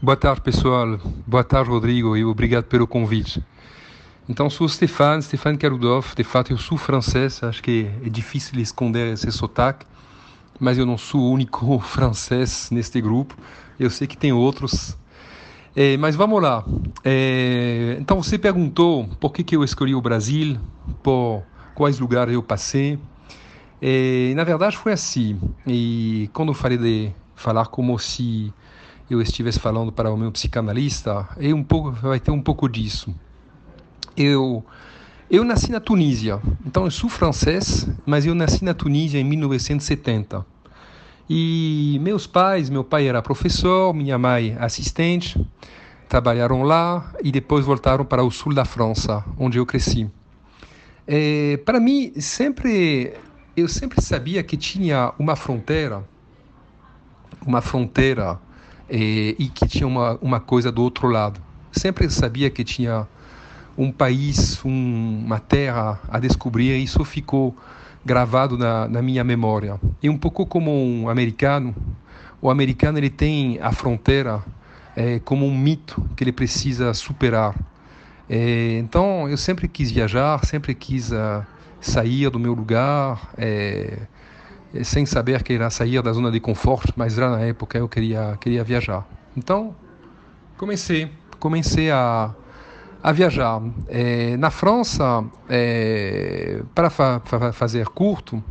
Boa tarde, pessoal. Boa tarde, Rodrigo, e obrigado pelo convite. Então, sou Stéphane, Stéphane Karudov. De fato, eu sou francês, acho que é difícil esconder esse sotaque, mas eu não sou o único francês neste grupo. Eu sei que tem outros. É, mas vamos lá. É, então, você perguntou por que, que eu escolhi o Brasil, por quais lugares eu passei. É, na verdade, foi assim. E quando eu falei de falar como se eu estivesse falando para o meu psicanalista, é um pouco, vai ter um pouco disso. Eu eu nasci na Tunísia, então eu sou francês, mas eu nasci na Tunísia em 1970. E meus pais, meu pai era professor, minha mãe assistente, trabalharam lá e depois voltaram para o sul da França, onde eu cresci. É, para mim, sempre eu sempre sabia que tinha uma fronteira, uma fronteira é, e que tinha uma, uma coisa do outro lado. Sempre sabia que tinha um país, um, uma terra a descobrir, e isso ficou gravado na, na minha memória. E um pouco como um americano, o americano ele tem a fronteira é, como um mito que ele precisa superar. É, então eu sempre quis viajar, sempre quis uh, sair do meu lugar, sem saber que era sair da zona de conforto, mas já na época eu queria queria viajar. Então comecei comecei a a viajar. É, na França, é, para fa fazer curto,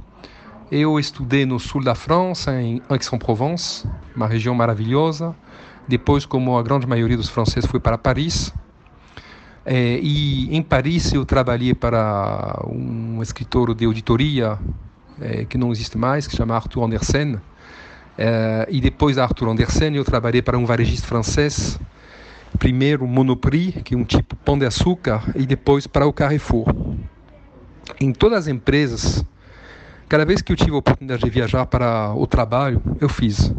eu estudei no sul da França, em Aix-en-Provence, uma região maravilhosa. Depois, como a grande maioria dos franceses, fui para Paris. É, e em Paris eu trabalhei para um escritor de auditoria é, que não existe mais, que chama Arthur Andersen. É, e depois da Arthur Andersen eu trabalhei para um varejista francês, primeiro Monoprix, que é um tipo pão de açúcar, e depois para o Carrefour. Em todas as empresas, cada vez que eu tive a oportunidade de viajar para o trabalho, eu fiz.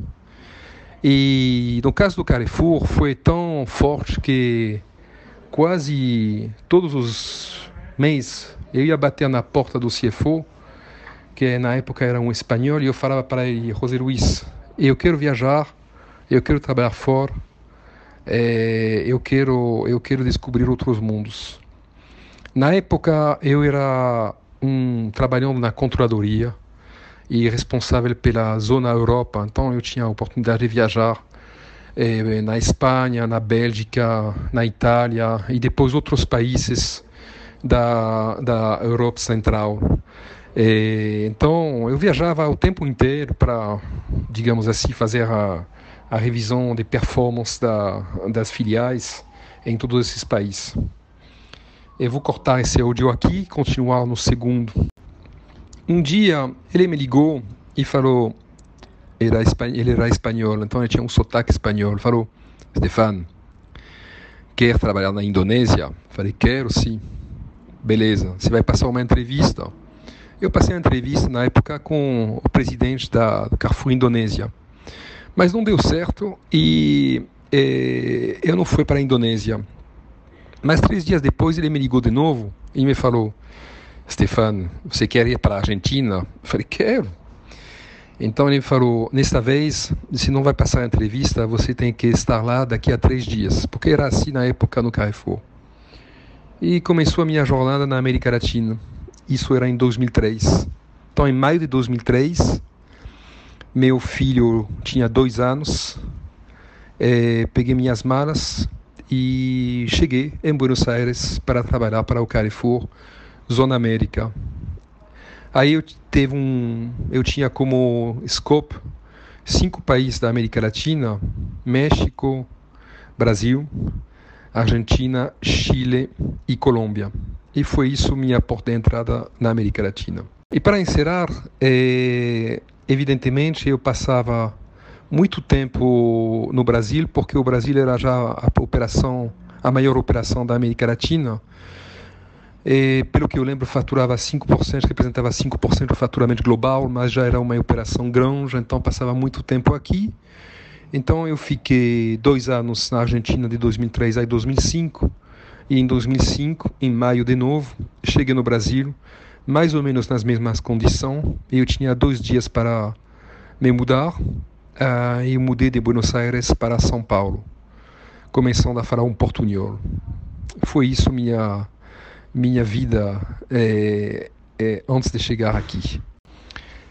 E no caso do Carrefour, foi tão forte que quase todos os meses eu ia bater na porta do CFO, que na época era um espanhol, e eu falava para ele, José Luiz, eu quero viajar, eu quero trabalhar fora, é, eu quero eu quero descobrir outros mundos. Na época eu era um trabalhando na controladoria e responsável pela zona Europa, então eu tinha a oportunidade de viajar eh, na Espanha, na Bélgica, na Itália e depois outros países da, da Europa Central. Eh, então, eu viajava o tempo inteiro para, digamos assim, fazer a, a revisão de performance da, das filiais em todos esses países. Eu vou cortar esse áudio aqui e continuar no segundo. Um dia ele me ligou e falou: era, ele era espanhol, então ele tinha um sotaque espanhol. Falou, Stefan, quer trabalhar na Indonésia? Falei, quero sim. Beleza, você vai passar uma entrevista. Eu passei uma entrevista na época com o presidente da Carrefour Indonésia, mas não deu certo e eh, eu não fui para a Indonésia. Mas três dias depois ele me ligou de novo e me falou, Stefan, você quer ir para a Argentina? Eu falei, quero. Então ele falou: nesta vez, se não vai passar a entrevista, você tem que estar lá daqui a três dias, porque era assim na época no Carrefour. E começou a minha jornada na América Latina. Isso era em 2003. Então, em maio de 2003, meu filho tinha dois anos. É, peguei minhas malas e cheguei em Buenos Aires para trabalhar para o Carrefour Zona América. Aí eu teve um, eu tinha como scope cinco países da América Latina: México, Brasil, Argentina, Chile e Colômbia. E foi isso minha porta de entrada na América Latina. E para encerrar, é, evidentemente eu passava muito tempo no Brasil, porque o Brasil era já a operação, a maior operação da América Latina. E, pelo que eu lembro, faturava 5%, representava 5% do faturamento global, mas já era uma operação grande, então passava muito tempo aqui. Então eu fiquei dois anos na Argentina de 2003 a 2005 e em 2005, em maio de novo, cheguei no Brasil, mais ou menos nas mesmas condições. Eu tinha dois dias para me mudar uh, e mudei de Buenos Aires para São Paulo. começando a falar um portunhol. Foi isso minha minha vida é, é, antes de chegar aqui.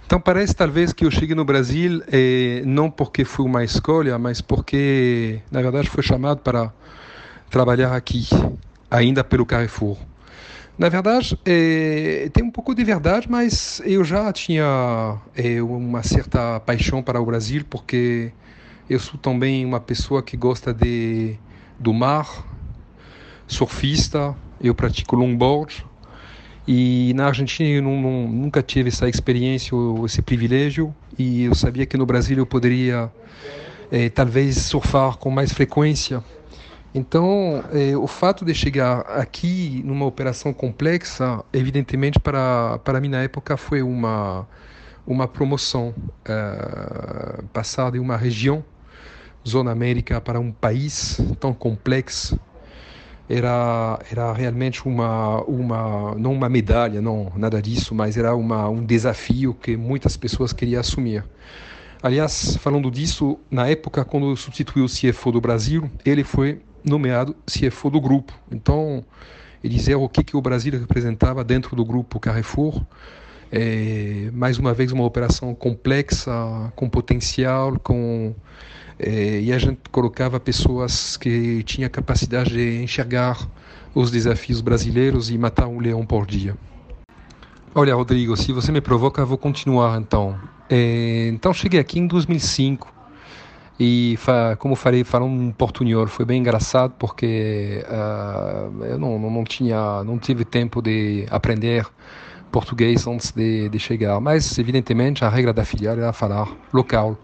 Então parece talvez que eu cheguei no Brasil é, não porque foi uma escolha, mas porque na verdade foi chamado para trabalhar aqui, ainda pelo Carrefour. Na verdade, é, tem um pouco de verdade, mas eu já tinha é, uma certa paixão para o Brasil, porque eu sou também uma pessoa que gosta de do mar, surfista, eu pratico longboard, e na Argentina eu não, não, nunca tive essa experiência, esse privilégio, e eu sabia que no Brasil eu poderia é, talvez surfar com mais frequência. Então, é, o fato de chegar aqui numa operação complexa, evidentemente para para mim na época foi uma uma promoção, é, passar de uma região, zona América, para um país tão complexo. Era era realmente uma uma não uma medalha não nada disso mas era uma um desafio que muitas pessoas queriam assumir. Aliás falando disso na época quando substituiu o CFO do Brasil ele foi nomeado CFO do grupo então eles viram o que que o Brasil representava dentro do grupo Carrefour é, mais uma vez uma operação complexa com potencial com é, e a gente colocava pessoas que tinham capacidade de enxergar os desafios brasileiros e matar um leão por dia. Olha, Rodrigo, se você me provoca, eu vou continuar então. É, então, cheguei aqui em 2005 e, como falei, falando um portunhol foi bem engraçado porque uh, eu não, não, não, tinha, não tive tempo de aprender português antes de, de chegar. Mas, evidentemente, a regra da filial era falar local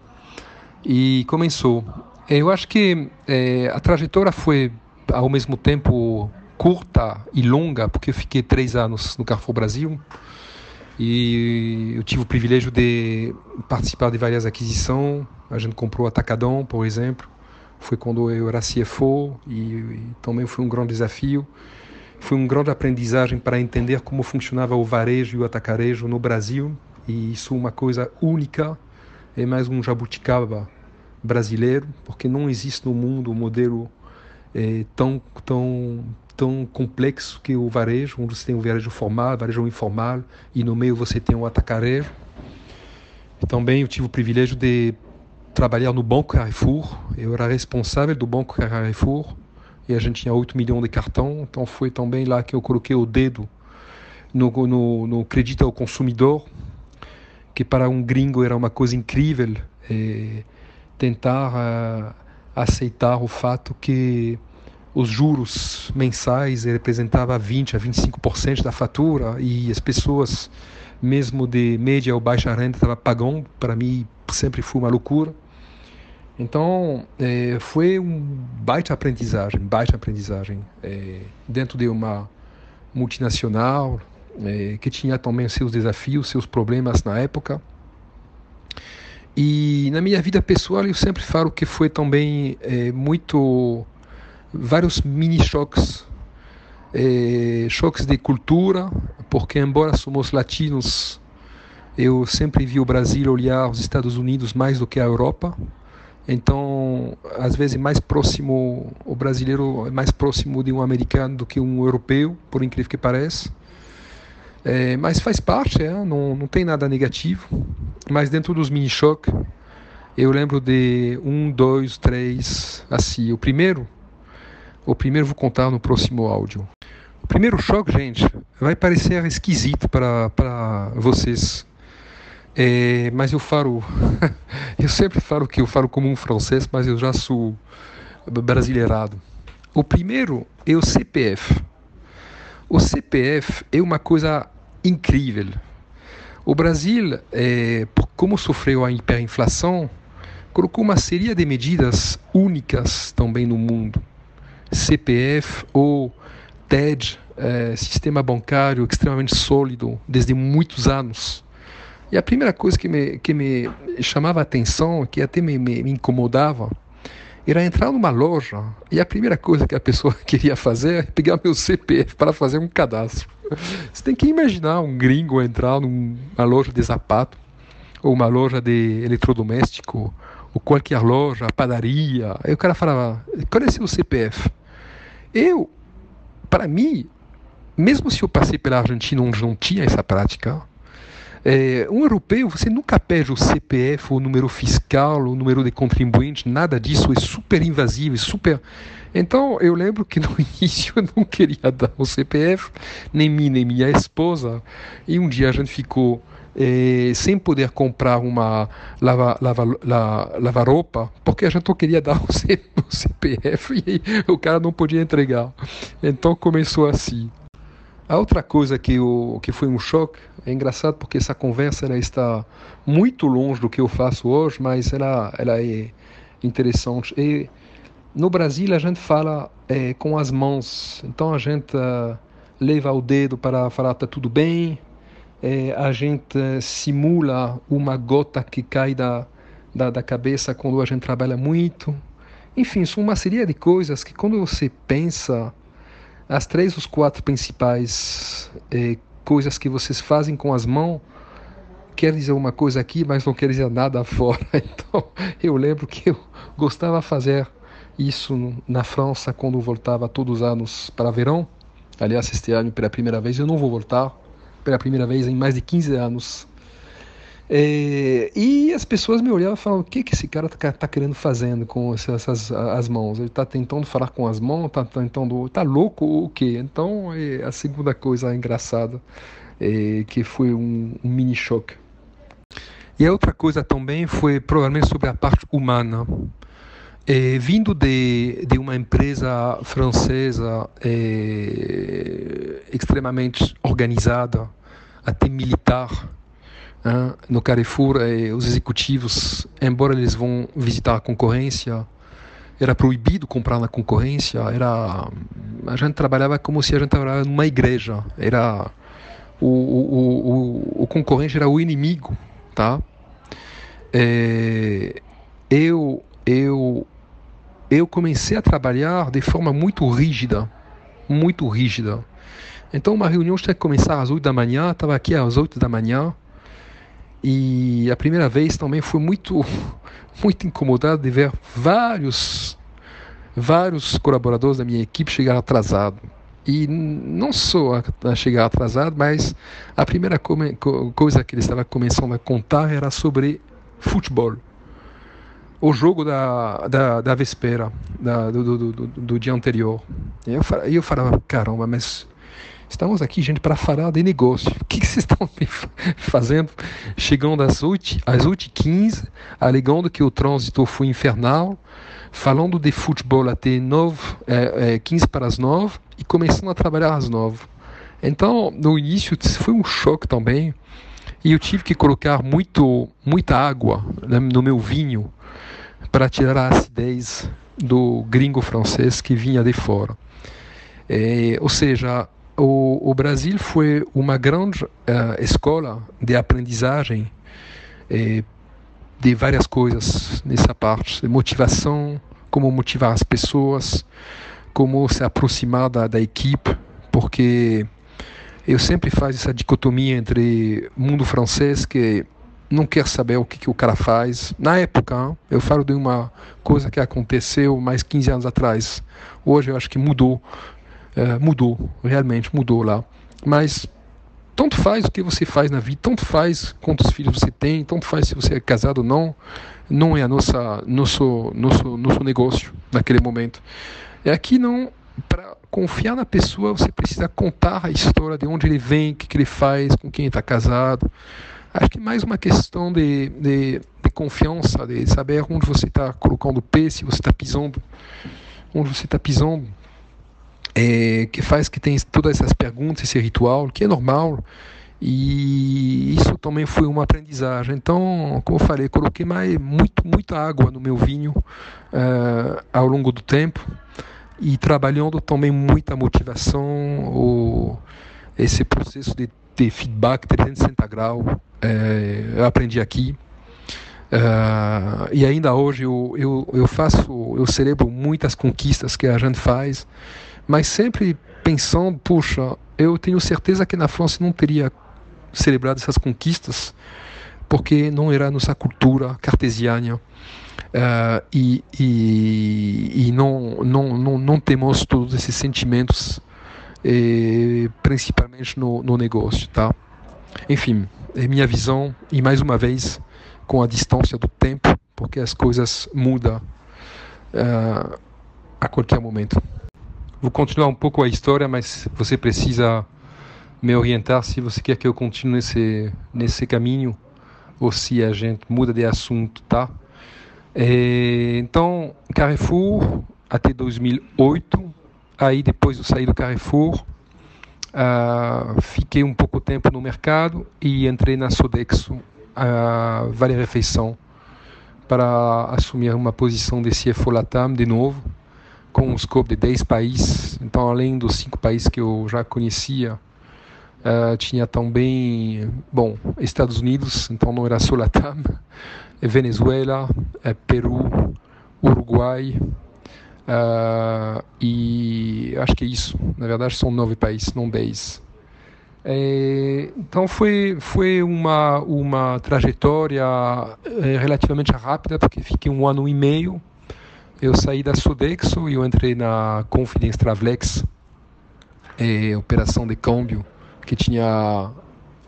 e começou. Eu acho que é, a trajetória foi ao mesmo tempo curta e longa, porque eu fiquei três anos no Carrefour Brasil e eu tive o privilégio de participar de várias aquisições. A gente comprou Atacadão, por exemplo, foi quando eu era CFO e, e também foi um grande desafio. Foi um grande aprendizagem para entender como funcionava o varejo e o atacarejo no Brasil e isso é uma coisa única é mais um jabuticaba brasileiro, porque não existe no mundo um modelo é, tão, tão, tão complexo que o varejo, onde você tem o varejo formal, varejo informal, e no meio você tem o atacarejo. Também eu tive o privilégio de trabalhar no Banco Carrefour, eu era responsável do Banco Carrefour, e a gente tinha 8 milhões de cartão, então foi também lá que eu coloquei o dedo no, no, no crédito ao consumidor, que para um gringo era uma coisa incrível é, tentar uh, aceitar o fato que os juros mensais representavam 20 a 25% da fatura e as pessoas mesmo de média ou baixa renda estavam pagando para mim sempre foi uma loucura então é, foi um baita aprendizagem baita aprendizagem é, dentro de uma multinacional é, que tinha também seus desafios, seus problemas na época. E na minha vida pessoal eu sempre falo que foi também é, muito vários mini choques, choques de cultura, porque embora somos latinos, eu sempre vi o Brasil olhar os Estados Unidos mais do que a Europa. Então, às vezes mais próximo o brasileiro é mais próximo de um americano do que um europeu, por incrível que pareça. É, mas faz parte, é, não, não tem nada negativo. Mas dentro dos mini choques, eu lembro de um, dois, três, assim. O primeiro, o primeiro vou contar no próximo áudio. O primeiro choque, gente, vai parecer esquisito para, vocês. É, mas eu falo, eu sempre falo que eu falo como um francês, mas eu já sou brasileirado. O primeiro é o CPF. O CPF é uma coisa incrível. O Brasil, é, como sofreu a hiperinflação, colocou uma série de medidas únicas também no mundo. CPF ou TED, é, sistema bancário extremamente sólido desde muitos anos. E a primeira coisa que me, que me chamava a atenção, que até me, me, me incomodava, era entrar numa loja e a primeira coisa que a pessoa queria fazer é pegar meu CPF para fazer um cadastro. Você tem que imaginar um gringo entrar numa loja de sapato ou uma loja de eletrodoméstico ou qualquer loja, padaria. Aí o cara falava, qual é seu CPF? Eu, para mim, mesmo se eu passei pela Argentina onde não tinha essa prática, é, um europeu, você nunca pede o CPF, o número fiscal, o número de contribuinte, nada disso, é super invasivo, é super. Então eu lembro que no início eu não queria dar o CPF, nem mim, nem minha esposa, e um dia a gente ficou é, sem poder comprar uma lava, lava, la, lava-roupa, porque a gente não queria dar o, CPF e o cara não podia entregar. Então começou assim. A outra coisa que, eu, que foi um choque, é engraçado porque essa conversa ela está muito longe do que eu faço hoje, mas ela, ela é interessante. E no Brasil a gente fala é, com as mãos, então a gente uh, leva o dedo para falar está tudo bem, é, a gente simula uma gota que cai da, da, da cabeça quando a gente trabalha muito. Enfim, são uma série de coisas que quando você pensa as três ou quatro principais eh, coisas que vocês fazem com as mãos quer dizer uma coisa aqui, mas não quer dizer nada fora. Então, eu lembro que eu gostava de fazer isso na França quando voltava todos os anos para verão. Aliás, este ano pela primeira vez eu não vou voltar, pela primeira vez em mais de 15 anos. É, e as pessoas me olhavam e falavam: o que, que esse cara está tá querendo fazendo com essas as mãos? Ele está tentando falar com as mãos? Está tentando. Está louco ou o quê? Então, é a segunda coisa engraçada é, que foi um, um mini choque. E a outra coisa também foi provavelmente sobre a parte humana. É, vindo de, de uma empresa francesa é, extremamente organizada, até militar, no Carrefour, eh, os executivos, embora eles vão visitar a concorrência, era proibido comprar na concorrência. Era a gente trabalhava como se a gente trabalhava numa igreja. Era o, o, o, o concorrente era o inimigo, tá? É, eu eu eu comecei a trabalhar de forma muito rígida, muito rígida. Então uma reunião tinha que começar às 8 da manhã, estava aqui às 8 da manhã e a primeira vez também foi muito, muito incomodado de ver vários, vários colaboradores da minha equipe chegar atrasado. E não só a chegar atrasado, mas a primeira coisa que ele estava começando a contar era sobre futebol. O jogo da, da, da véspera, da, do, do, do, do, dia anterior. E eu, eu falava, caramba, mas Estamos aqui, gente, para falar de negócio. O que, vocês estão fazendo? Chegando às 8, às 8h15, alegando que o trânsito foi infernal, falando de futebol até 9, é, é, 15 para as 9 e começando a trabalhar às 9. Então, no início, foi um choque também. E eu tive que colocar muito, muita água no meu vinho para tirar a acidez do gringo francês que vinha de fora. É, ou seja, o, o Brasil foi uma grande uh, escola de aprendizagem eh, de várias coisas nessa parte, de motivação, como motivar as pessoas, como se aproximar da, da equipe, porque eu sempre faço essa dicotomia entre mundo francês que não quer saber o que, que o cara faz. Na época, eu falo de uma coisa que aconteceu mais 15 anos atrás. Hoje eu acho que mudou é, mudou, realmente mudou lá. Mas tanto faz o que você faz na vida, tanto faz quantos filhos você tem, tanto faz se você é casado ou não, não é a nossa nosso nosso nosso negócio naquele momento. É aqui não para confiar na pessoa você precisa contar a história de onde ele vem, o que, que ele faz, com quem está casado. Acho que mais uma questão de, de, de confiança, de saber onde você está colocando o pé, se você está pisando, onde você está pisando é, que faz que tem todas essas perguntas, esse ritual, que é normal. E isso também foi uma aprendizagem. Então, como eu falei, coloquei mais, muito, muita água no meu vinho uh, ao longo do tempo e trabalhando também muita motivação, o, esse processo de ter feedback 360 graus, é, eu aprendi aqui. Uh, e ainda hoje eu, eu, eu faço, eu celebro muitas conquistas que a gente faz mas sempre pensando, puxa, eu tenho certeza que na França não teria celebrado essas conquistas, porque não era nossa cultura cartesiana. Uh, e, e, e não, não, não, não, temos todos esses sentimentos, eh, principalmente no, no negócio, tá? Enfim, é minha visão e mais uma vez com a distância do tempo, porque as coisas mudam uh, a qualquer momento. Vou continuar um pouco a história, mas você precisa me orientar se você quer que eu continue nesse nesse caminho ou se a gente muda de assunto, tá? É, então, Carrefour até 2008. Aí depois eu saí do Carrefour, uh, fiquei um pouco tempo no mercado e entrei na Sodexo, uh, Vale Refeição, para assumir uma posição de CFO Latam de novo, com um scope de 10 países. Então, além dos cinco países que eu já conhecia, uh, tinha também, bom, Estados Unidos, então não era só Latam, é Venezuela, é Peru, Uruguai uh, e acho que é isso. Na verdade são nove países, não dez. É, então foi foi uma uma trajetória é, relativamente rápida porque fiquei um ano e meio. Eu saí da Sodexo e eu entrei na Confidence Travelex, é, operação de câmbio que tinha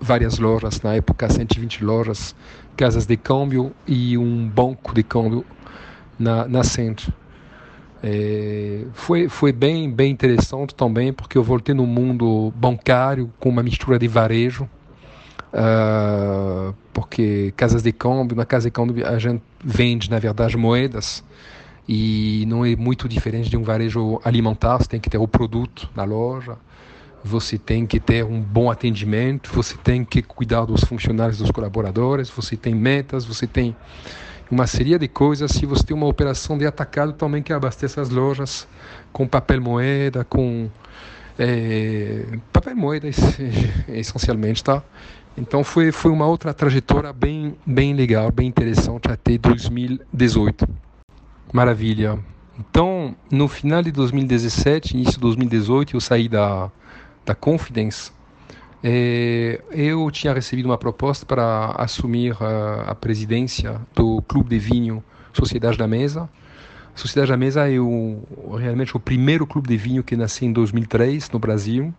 várias lojas na época, 120 lojas casas de câmbio e um banco de câmbio na, na centro. É, foi foi bem bem interessante também porque eu voltei no mundo bancário com uma mistura de varejo. Uh, porque casas de câmbio na casa de câmbio a gente vende na verdade moedas. E não é muito diferente de um varejo alimentar você tem que ter o produto na loja você tem que ter um bom atendimento, você tem que cuidar dos funcionários, dos colaboradores, você tem metas, você tem uma série de coisas. Se você tem uma operação de atacado, também que abastece as lojas com papel moeda, com é, papel moeda essencialmente, tá? Então foi foi uma outra trajetória bem bem legal, bem interessante até 2018. Maravilha. Então, no final de 2017, início de 2018, eu saí da da Confidence, eu tinha recebido uma proposta para assumir a, a, presidência do Clube de Vinho Sociedade da Mesa. Sociedade da Mesa é o, realmente o primeiro clube de vinho que nasceu em 2003 no Brasil.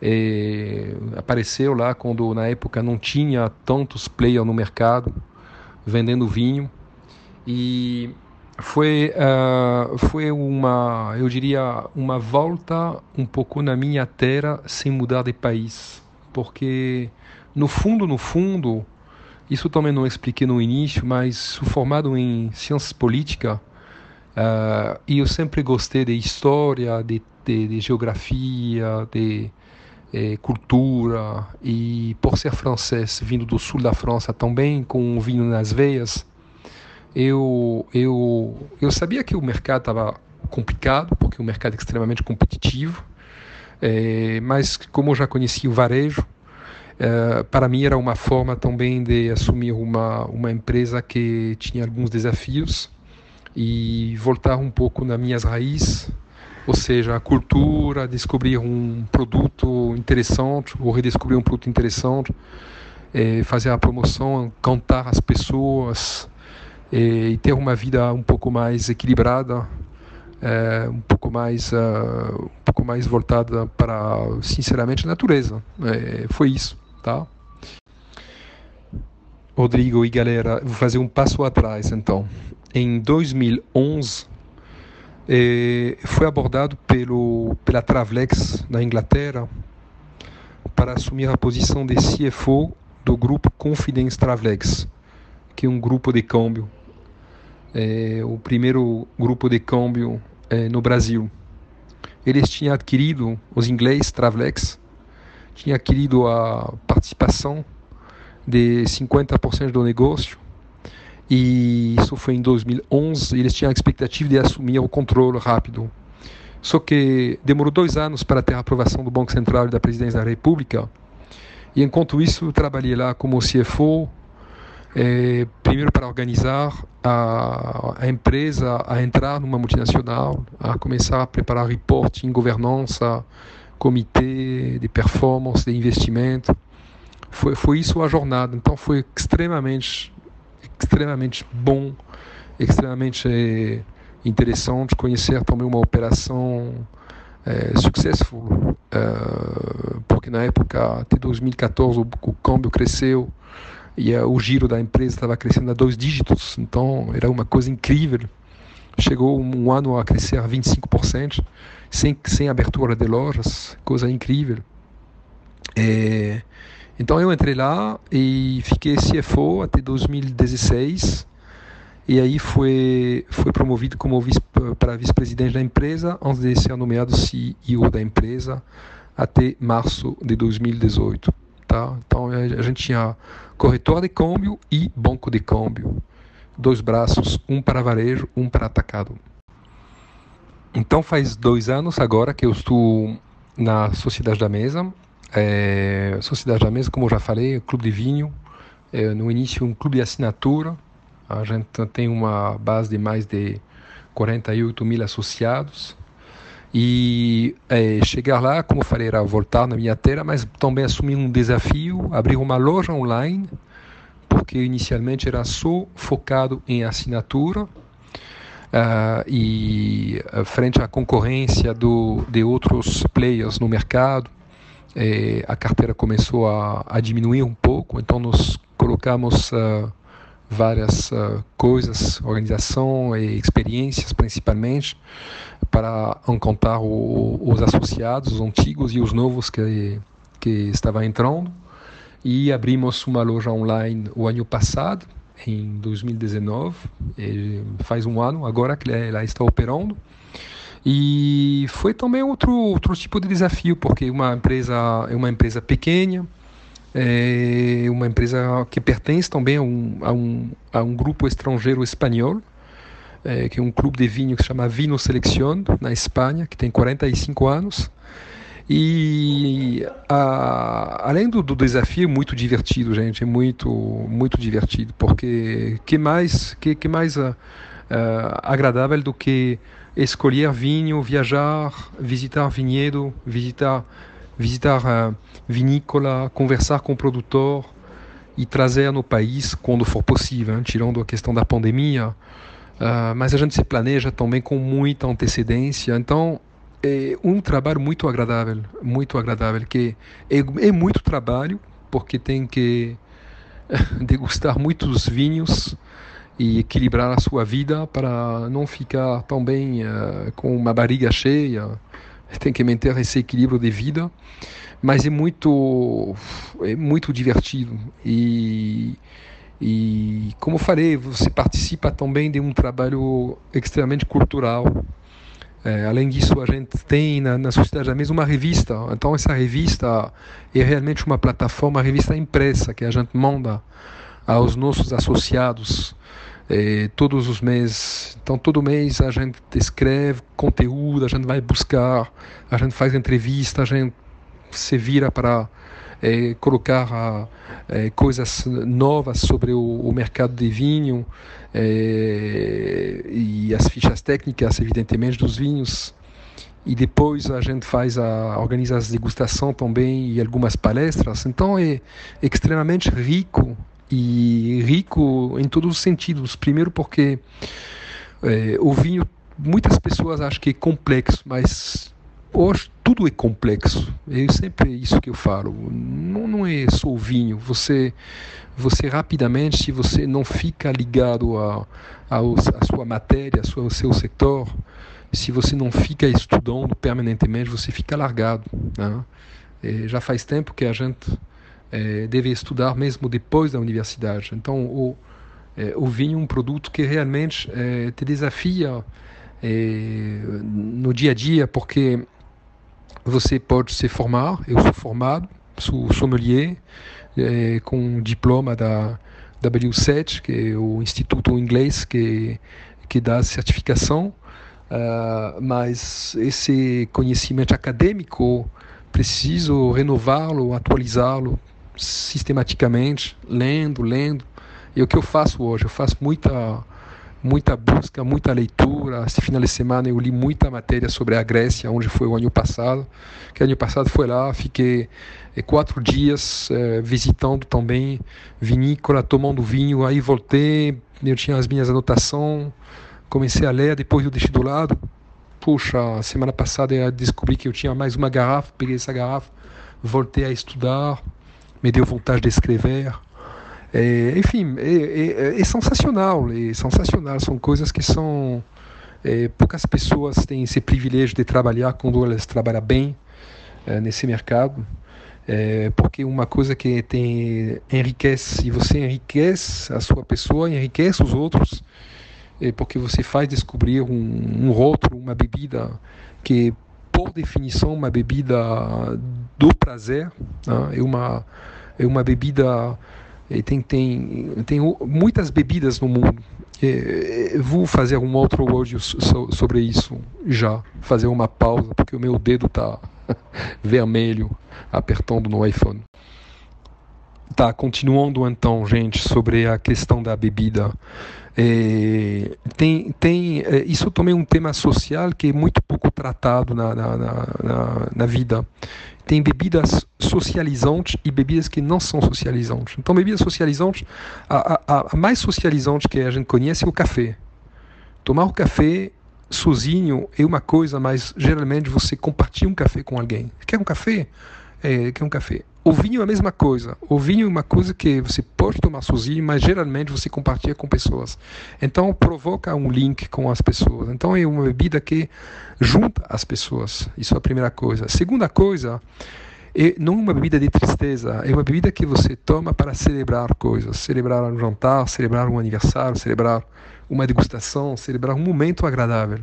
É, apareceu lá quando na época não tinha tantos players no mercado vendendo vinho e foi uh, foi uma eu diria uma volta um pouco na minha terra sem mudar de país. Porque no fundo no fundo isso também não expliquei no início mas sou formado em ciências políticas uh, e eu sempre gostei de história de, de, de geografia de eh, cultura. E por ser francês vindo do sul da França também com vinho nas veias eu, eu, eu sabia que o mercado estava complicado, porque o mercado é extremamente competitivo, é, mas como eu já conhecia o varejo, é, para mim era uma forma também de assumir uma, uma empresa que tinha alguns desafios e voltar um pouco nas minhas raízes, ou seja, a cultura, descobrir um produto interessante ou redescobrir um produto interessante, é, fazer a promoção, cantar as pessoas, e ter uma vida um pouco mais equilibrada, é, um pouco mais uh, um pouco mais voltada para sinceramente a natureza. É, foi isso, tá? Rodrigo e galera, vou fazer um passo atrás então. Em 2011 é, foi abordado pelo pela Travelex na Inglaterra para assumir a posição de CFO do grupo Confidence Travelex, que um grupo de câmbio é, o primeiro grupo de câmbio é, no Brasil. Eles tinham adquirido, os ingleses, Travelex, tinham adquirido a participação de 50% do negócio e isso foi em 2011. Eles tinham a expectativa de assumir o controle rápido. Só que demorou dois anos para ter a aprovação do Banco Central e da Presidência da República. E enquanto isso, trabalhei lá como CFO, é, primeiro para organizar a, a, empresa a entrar numa multinacional, a começar a preparar reporting, governança, comitê de performance, de investimento. Foi, foi isso a jornada. Então foi extremamente, extremamente bom extremamente interessante conhecer também uma operação é, successful, é, porque na época, até 2014, o, o câmbio cresceu e é, o giro da empresa estava crescendo a dois dígitos, então era uma coisa incrível. Chegou um ano a crescer a 25%, sem, sem abertura de lojas, coisa incrível. É, então eu entrei lá e fiquei CFO até 2016 e aí foi foi promovido como vice, para vice-presidente da empresa antes de ser nomeado CEO da empresa até março de 2018, tá? Então a gente tinha corretor de câmbio e banco de câmbio, dois braços, um para varejo, um para atacado. Então faz dois anos agora que eu estou na Sociedade da Mesa. É, Sociedade da Mesa, como eu já falei, clube de vinho. É, no início um clube de assinatura a gente tem uma base de mais de 48 mil associados. E é, chegar lá, como falei, era voltar na minha terra, mas também assumir um desafio, abrir uma loja online, porque inicialmente era só focado em assinatura. Uh, e uh, frente à concorrência do, de outros players no mercado, eh, a carteira começou a, a, diminuir um pouco, então nós colocamos uh, várias coisas, organização e experiências principalmente, para encontrar o, os associados, os antigos e os novos que, que estavam entrando. E abrimos uma loja online o ano passado, em 2019, faz um ano agora que ela está operando. E foi também outro, outro tipo de desafio, porque uma empresa é uma empresa pequena, é uma empresa que pertence também a um, a um, a um grupo estrangeiro espanhol, é, que é um clube de vinho que se chama Vino Selección, na Espanha, que tem 45 anos. E a, além do, do, desafio, muito divertido, gente, é muito, muito divertido, porque que mais, que, que mais uh, uh, agradável do que escolher vinho, viajar, visitar vinhedo, visitar visitar a vinícola, conversar com o produtor e trazer no país quando for possível, hein? tirando a questão da pandemia. Uh, mas a gente se planeja também com muita antecedência. Então é um trabalho muito agradável, muito agradável, que é, é muito trabalho porque tem que degustar muitos vinhos e equilibrar a sua vida para não ficar também uh, com uma barriga cheia tem que manter esse equilíbrio de vida, mas é muito é muito divertido e e como falei, você participa também de um trabalho extremamente cultural. É, além disso, a gente tem na, na Sociedade da Mesa uma revista. Então, essa revista é realmente uma plataforma, uma revista impressa que a gente manda aos nossos associados é, todos os meses. Então, todo mês a gente escreve conteúdo, a gente vai buscar, a gente faz entrevista, a gente se vira para é, colocar é, coisas novas sobre o, o mercado de vinho é, e as fichas técnicas, evidentemente, dos vinhos. E depois a gente faz a organiza as degustação também e algumas palestras. Então é extremamente rico e rico em todos os sentidos. Primeiro porque é, o vinho, muitas pessoas acham que é complexo, mas hoje tudo é complexo. É sempre isso que eu falo. Não, não é só o vinho. Você, você rapidamente, se você não fica ligado a, a, a sua matéria, ao seu setor, se você não fica estudando permanentemente, você fica largado. Né? É, já faz tempo que a gente é, deve estudar mesmo depois da universidade. Então, o, é, o vinho é um produto que realmente é, te desafia é, no dia a dia, porque você pode se formar. Eu sou formado, sou sommelier, é, com um diploma da W7, que é o instituto inglês que, que dá certificação. Uh, mas esse conhecimento acadêmico preciso renová-lo, atualizá-lo sistematicamente, lendo, lendo. E o que eu faço hoje? Eu faço muita muita busca, muita leitura. Esse final de semana eu li muita matéria sobre a Grécia, onde foi o ano passado. Que ano passado foi lá, fiquei eh, quatro dias eh, visitando também vinícola, tomando vinho. Aí voltei, eu tinha as minhas anotações, comecei a ler, depois eu deixei do lado. Puxa, semana passada eu descobri que eu tinha mais uma garrafa, peguei essa garrafa, voltei a estudar, me deu vontade de escrever. É, enfim, é, é, é, sensacional, é sensacional. São coisas que são é, poucas pessoas têm esse privilégio de trabalhar quando elas trabalham bem é, nesse mercado. É, porque uma coisa que tem enriquece, e você enriquece a sua pessoa, enriquece os outros, é porque você faz descobrir um, um rótulo, uma bebida que, por definição, uma bebida do prazer, né? é, uma, é uma bebida. É, tem, tem, tem muitas bebidas no mundo. É, é vou fazer um outro áudio sobre isso já, fazer uma pausa, porque o meu dedo está vermelho apertando no iPhone. Tá, continuando então, gente, sobre a questão da bebida. É, tem, tem, é, isso também é um tema social que é muito pouco tratado na, na, na, na, vida. Tem bebidas socializantes e bebidas que não são socializantes. Então, bebidas socializantes, a, a, a mais socializante que a gente conhece é o café. Tomar o café sozinho é uma coisa, mas geralmente você compartilha um café com alguém. Quer um café? É, quer um café. O vinho é a mesma coisa. O vinho é uma coisa que você pode tomar sozinho, mas geralmente você compartilha com pessoas. Então provoca um link com as pessoas. Então é uma bebida que junta as pessoas. Isso é a primeira coisa. A segunda coisa é não uma bebida de tristeza, é uma bebida que você toma para celebrar coisas, celebrar um jantar, celebrar um aniversário, celebrar uma degustação, celebrar um momento agradável.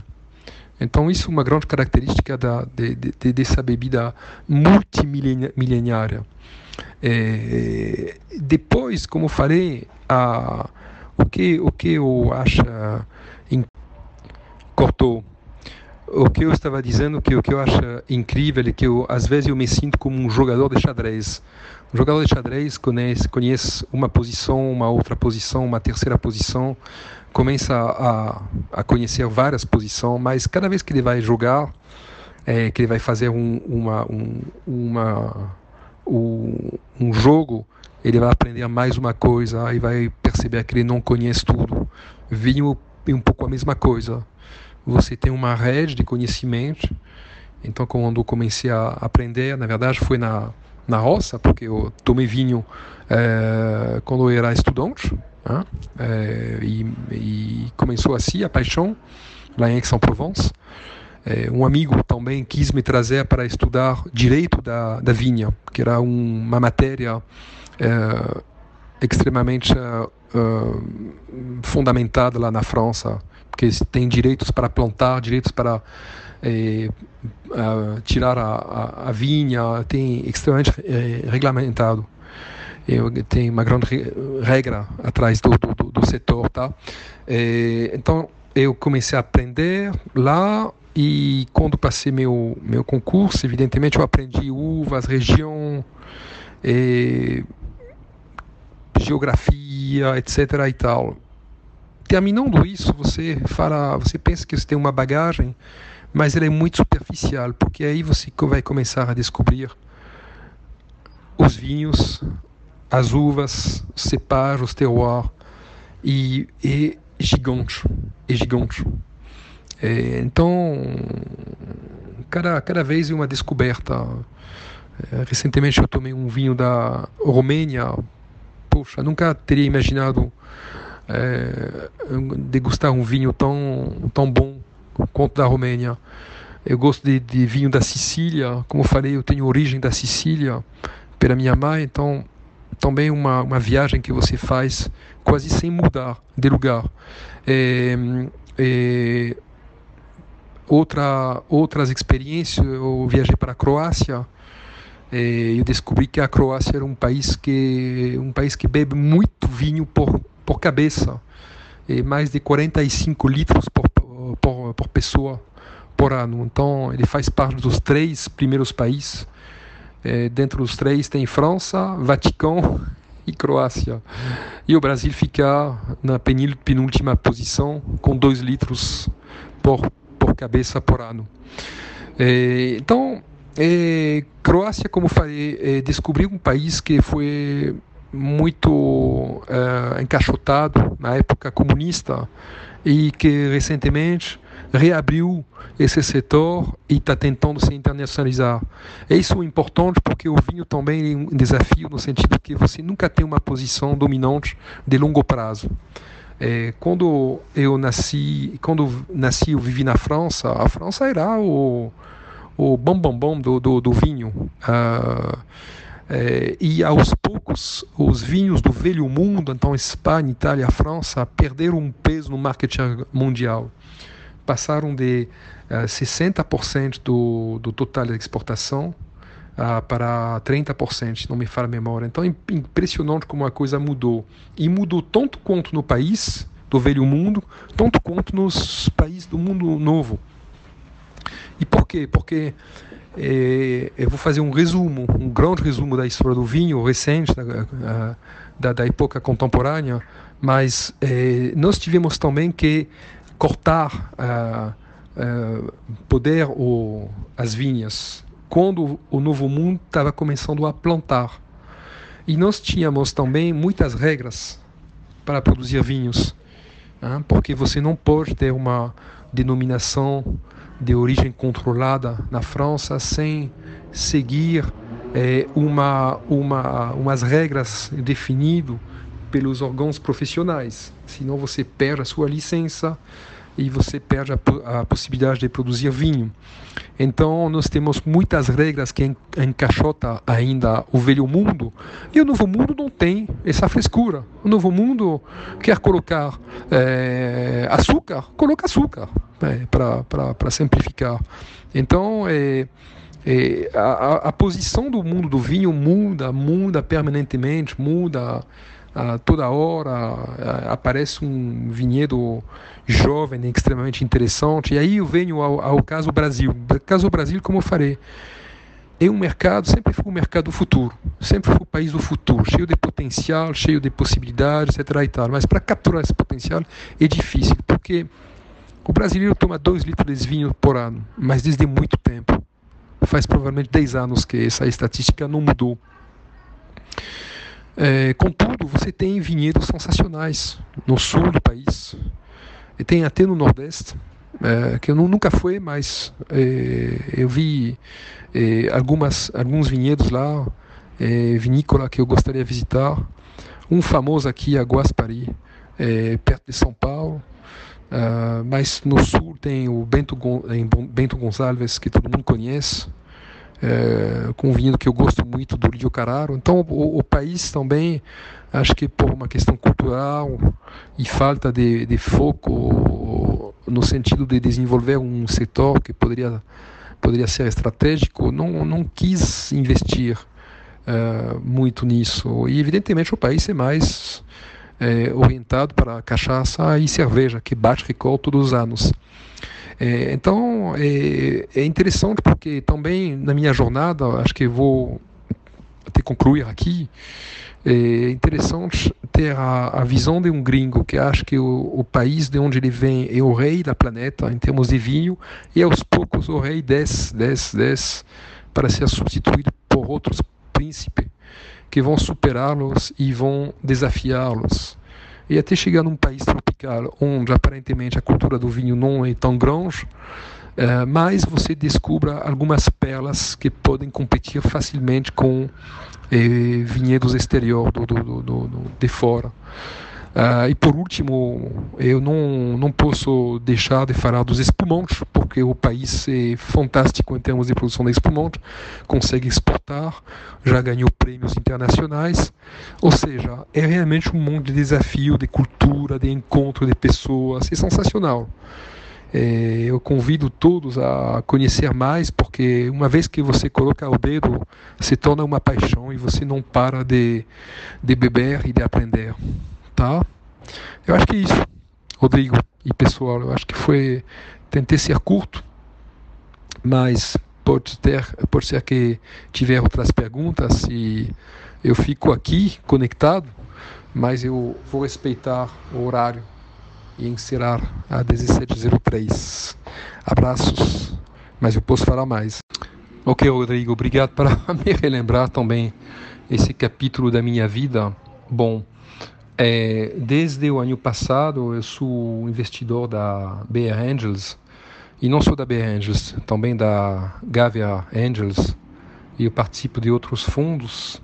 Então, isso é uma grande característica da, de, de, dessa bebida multimileniária. É, depois, como falei, a, o, que, o que eu acho. Cortou. O que eu estava dizendo, que o que eu acho incrível é que eu, às vezes eu me sinto como um jogador de xadrez. Um jogador de xadrez conhece, conhece uma posição, uma outra posição, uma terceira posição, começa a, a conhecer várias posições, mas cada vez que ele vai jogar, é, que ele vai fazer um, uma, um, uma, um, um jogo, ele vai aprender mais uma coisa e vai perceber que ele não conhece tudo. Vinho é um pouco a mesma coisa. Você tem uma rede de conhecimento. Então, quando eu comecei a aprender, na verdade, foi na, na roça, porque eu tomei vinho é, quando eu era estudante. É, e, e, começou assim a paixão lá em Aix-en-Provence. É, um amigo também quis me trazer para estudar direito da, da vinha, que era um, uma matéria é, extremamente fundamentada lá na França, porque tem direitos para plantar, direitos para é, tirar a, a, a, vinha, tem extremamente é, regulamentado eu tenho uma grande regra atrás do, do, do setor, tá? É, então eu comecei a aprender lá e quando passei meu meu concurso, evidentemente eu aprendi uvas, região, é, geografia, etc. e tal. Terminando isso, você fala, você pensa que você tem uma bagagem, mas ela é muito superficial, porque aí você vai começar a descobrir os vinhos, as uvas, separam os terroirs e é gigante, é gigante. É, então, cada, cada vez é uma descoberta. É, recentemente eu tomei um vinho da Romênia. Poxa, nunca teria imaginado é, degustar um vinho tão, tão bom quanto da Romênia. Eu gosto de, de vinho da Sicília. Como falei, eu tenho origem da Sicília pela minha mãe, então também uma, uma viagem que você faz quase sem mudar de lugar. É, é, outra, outras experiências, eu viajei para a Croácia e eu descobri que a Croácia era um país que um país que bebe muito vinho por, por cabeça, e mais de 45 litros por, por, por pessoa por ano. Então ele faz parte dos três primeiros países é, dentro dos três tem França, Vaticão e Croácia. E o Brasil fica na penúltima posição, com 2 litros por, por cabeça por ano. É, então, é, Croácia, como falei, é, descobriu um país que foi muito uh, encaixotado na época comunista e que recentemente reabriu esse setor e está tentando se internacionalizar. É isso importante porque o vinho também é um desafio no sentido que você nunca tem uma posição dominante de longo prazo. É, quando eu nasci, quando nasci, eu vivi na França. A França era o o bom bom bom do, do, do vinho. Uh, é, e aos poucos, os vinhos do velho mundo, então Espanha, Itália, França, perderam um peso no marketing mundial. Passaram de uh, eh, 60% do, do total da exportação uh, para 30%, não me fala a memória. Então é impressionante como a coisa mudou. E mudou tanto quanto no país do velho mundo, tanto quanto nos países do mundo novo. E por quê? Porque é, eu vou fazer um resumo, um grande resumo da história do vinho recente, da, da, da época contemporânea, mas é, nós tivemos também que cortar, uh, uh, poder o, as vinhas quando o Novo Mundo estava começando a plantar. E nós tínhamos também muitas regras para produzir vinhos, hein? porque você não pode ter uma denominação de origem controlada na França sem seguir é, uma, uma, umas regras definidas pelos órgãos profissionais. Senão você perde a sua licença e você perde a, a possibilidade de produzir vinho. Então nós temos muitas regras que encaixotam ainda o velho mundo e o novo mundo não tem essa frescura. O novo mundo quer colocar é, açúcar, coloca açúcar né, para simplificar. Então, é, é, a, a, posição do mundo do vinho muda, muda permanentemente, muda a, toda hora. A, aparece um vinhedo jovem, extremamente interessante. E aí eu venho ao, ao caso Brasil. Caso Brasil, como eu falei, é um mercado, sempre foi um mercado do futuro, sempre foi o país do futuro, cheio de potencial, cheio de possibilidades, etc. E tal. Mas para capturar esse potencial é difícil, porque o brasileiro toma 2 litros de vinho por ano, mas desde muito tempo. Faz provavelmente 10 anos que essa estatística não mudou. É, contudo, você tem vinhedos sensacionais no sul do país, e tem até no Nordeste, é, que eu nunca fui, mas é, eu vi é, algumas, alguns vinhedos lá, é, vinícola que eu gostaria de visitar. Um famoso aqui, a Guaspari, é, perto de São Paulo, Uh, mas no sul tem o Bento, Bento Gonçalves, que todo mundo conhece, uh, com vinho que eu gosto muito do Rio Carraro. Então, o, o, país também, acho que por uma questão cultural e falta de, de foco no sentido de desenvolver um setor que poderia, poderia ser estratégico, não, não quis investir uh, muito nisso. E, evidentemente, o país é mais é, orientado para cachaça e cerveja, que bate recorde todos os anos. É, então é, é, interessante porque também na minha jornada, acho que vou até concluir aqui, é interessante ter a, a visão de um gringo que acha que o, o, país de onde ele vem é o rei da planeta em termos de vinho e aos poucos o rei desce, desce, desce para ser substituído por outros príncipes que vão superá-los e vão desafiá-los. E até chegar num país tropical, onde aparentemente a cultura do vinho não é tão grande, uh, mas você descubra algumas pérolas que podem competir facilmente com eh, vinhedos exterior do, do, do, do de fora. Uh, e por último, eu não, não posso deixar de falar dos espumantes, porque o país é fantástico em termos de produção de espumantes, consegue exportar, já ganhou prêmios internacionais, ou seja, é realmente um mundo de desafio, de cultura, de encontro de pessoas, é sensacional. É, eu convido todos a conhecer mais, porque uma vez que você coloca o dedo, se torna uma paixão e você não para de, de beber e de aprender Eu acho que é isso, Rodrigo e pessoal. Eu acho que foi. Tentei ser curto, mas pode, ter, pode ser que tiver outras perguntas e eu fico aqui conectado, mas eu vou respeitar o horário e encerrar a 1703. Abraços, mas eu posso falar mais. Ok, Rodrigo, obrigado por me relembrar também esse capítulo da minha vida Bom, é, desde o ano passado eu sou investidor da BR Angels e não só da BR Angels, também da Gavia Angels e eu participo de outros fundos.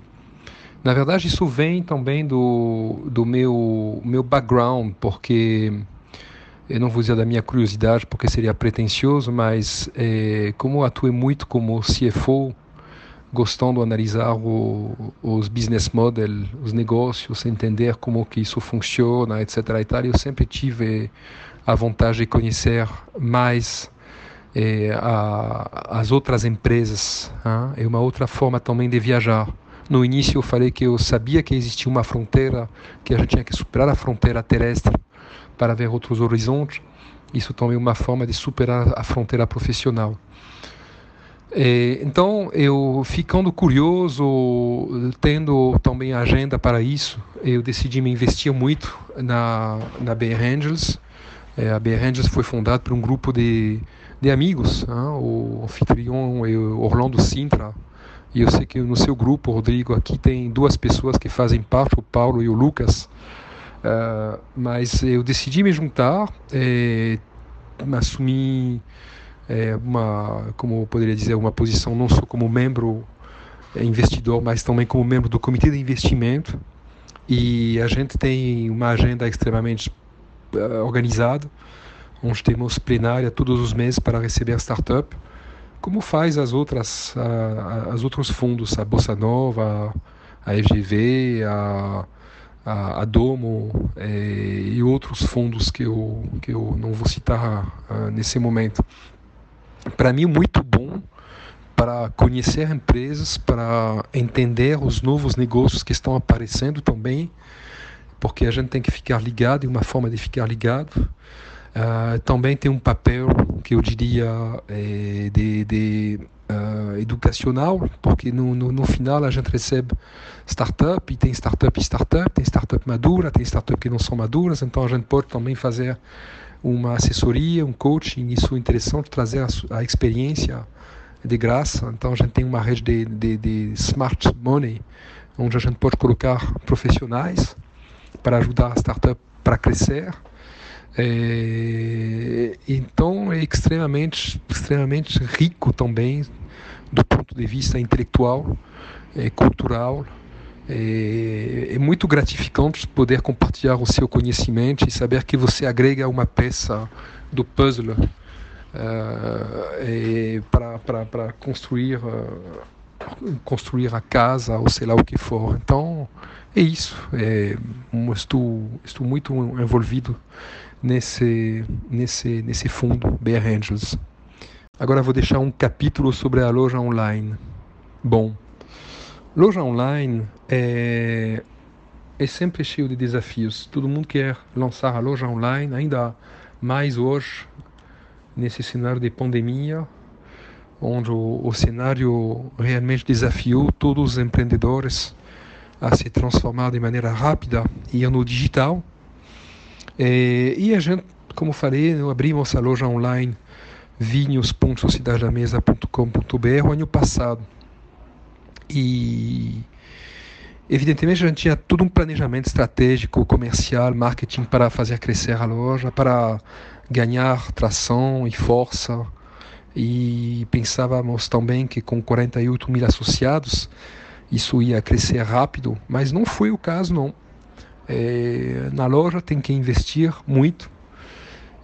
Na verdade, isso vem também do, do meu, meu background, porque eu não vou dizer da minha curiosidade, porque seria pretensioso, mas é, como atuei muito como CFO, gostando de analisar o, os business model, os negócios, entender como que isso funciona, etc. E tal, eu sempre tive a vontade de conhecer mais é, a, as outras empresas. Hein? É uma outra forma também de viajar. No início eu falei que eu sabia que existia uma fronteira, que a gente tinha que superar a fronteira terrestre para ver outros horizontes. Isso também é uma forma de superar a fronteira profissional. É, então, eu ficando curioso, tendo também agenda para isso, eu decidi me investir muito na, na BR Angels. É, a BR Angels foi fundada por um grupo de, de amigos, hein? o anfitrião é Orlando Sintra, e eu sei que no seu grupo, Rodrigo, aqui tem duas pessoas que fazem parte, o Paulo e o Lucas. Uh, mas eu decidi me juntar, é, assumir é, uma, como eu poderia dizer, uma posição não só como membro é, investidor, mas também como membro do comitê de investimento. E a gente tem uma agenda extremamente uh, organizada, onde temos plenária todos os meses para receber startup como faz as outras as outros fundos, a Bossa Nova, a FGV, a, a, Domo é, e outros fundos que eu, que eu não vou citar uh, nesse momento. Para mim, muito bom para conhecer empresas, para entender os novos negócios que estão aparecendo também, porque a gente tem que ficar ligado e uma forma de ficar ligado. Uh, também tem um papel que eu diria é, de, de uh, educacional, porque no, no, no, final a gente recebe startup, e tem startup e startup, tem startup madura, tem startup que não são maduras, então a gente pode também fazer uma assessoria, um coaching, isso é interessante, trazer a, a experiência de graça. Então a gente tem uma rede de, de, de smart money, onde a gente pode colocar profissionais para ajudar a startup para crescer é, então é extremamente, extremamente rico também do ponto de vista intelectual, é, cultural. É, é, muito gratificante poder compartilhar o seu conhecimento e saber que você agrega uma peça do puzzle uh, para construir uh, construir a casa ou sei lá o que for. Então é isso. É, estou estou muito envolvido nesse, nesse, nesse fundo BR Angels. Agora vou deixar um capítulo sobre a loja online. Bom, loja online é, é sempre cheio de desafios. Todo mundo quer lançar a loja online, ainda mais hoje, nesse cenário de pandemia, onde o, o cenário realmente desafiou todos os empreendedores a se transformar de maneira rápida e no digital. É, e a gente, como falei, abrimos essa loja online vinhos.sociedadamesa.com.br o ano passado. E evidentemente a gente tinha todo um planejamento estratégico, comercial, marketing para fazer crescer a loja, para ganhar tração e força. E pensávamos também que com 48 mil associados isso ia crescer rápido, mas não foi o caso não. É, na loja tem que investir muito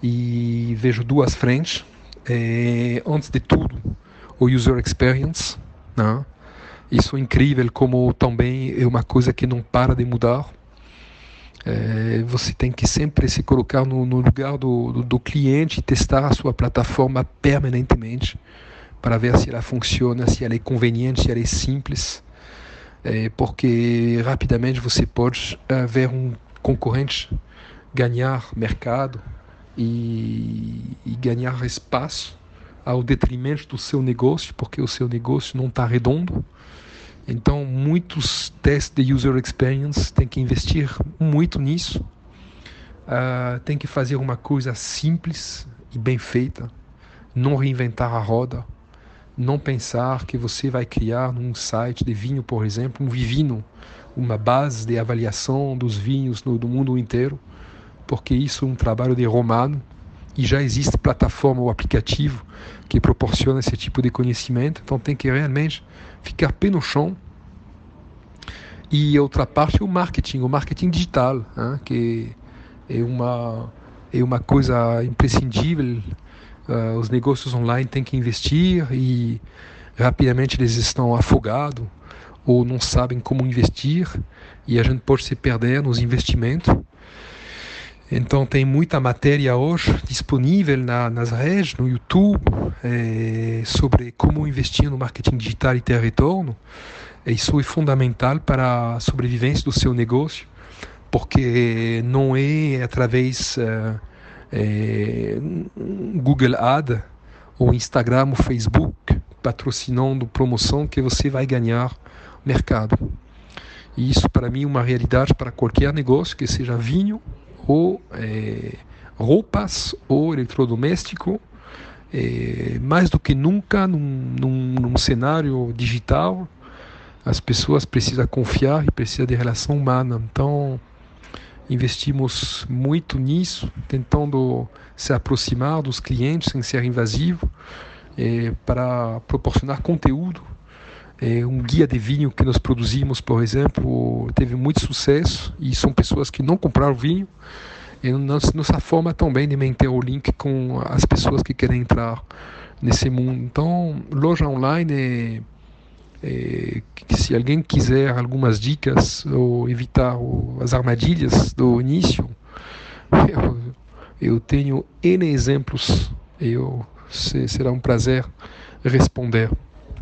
e vejo duas frentes. É, antes de tudo, o user experience. Né? Isso é incrível, como também é uma coisa que não para de mudar. É, você tem que sempre se colocar no, no lugar do, do, do, cliente e testar a sua plataforma permanentemente para ver se ela funciona, se ela é conveniente, se ela é simples é, porque rapidamente você pode uh, ver um concorrente ganhar mercado e, e ganhar espaço ao detrimento do seu negócio, porque o seu negócio não está redondo. Então, muitos testes de user experience tem que investir muito nisso. Uh, tem que fazer uma coisa simples e bem feita, não reinventar a roda. Não pensar que você vai criar num site de vinho, por exemplo, um vivino, uma base de avaliação dos vinhos no, do mundo inteiro, porque isso é um trabalho de romano e já existe plataforma ou aplicativo que proporciona esse tipo de conhecimento, então tem que realmente ficar pé no chão. E outra parte é o marketing, o marketing digital, hein, que é uma é uma coisa imprescindível. Uh, os negócios online têm que investir e rapidamente eles estão afogados ou não sabem como investir e a gente pode se perder nos investimentos. Então tem muita matéria hoje disponível na, nas redes, no YouTube, é, sobre como investir no marketing digital e ter retorno. Isso é fundamental para a sobrevivência do seu negócio, porque não é através é, é, Google Ad ou Instagram ou Facebook patrocinando promoção que você vai ganhar mercado. E isso para mim é uma realidade para qualquer negócio, que seja vinho ou é, roupas ou eletrodoméstico, é, mais do que nunca num, num, num, cenário digital, as pessoas precisam confiar e precisam de relação humana. Então, investimos muito nisso, tentando se aproximar dos clientes sem ser invasivo, é, para proporcionar conteúdo um guia de vinho que nós produzimos, por exemplo, teve muito sucesso e são pessoas que não compraram vinho. E nossa, forma também de manter o link com as pessoas que querem entrar nesse mundo. Então, loja online é, é, se alguém quiser algumas dicas ou evitar o, as armadilhas do início, eu, eu tenho N exemplos. Eu, será um prazer responder.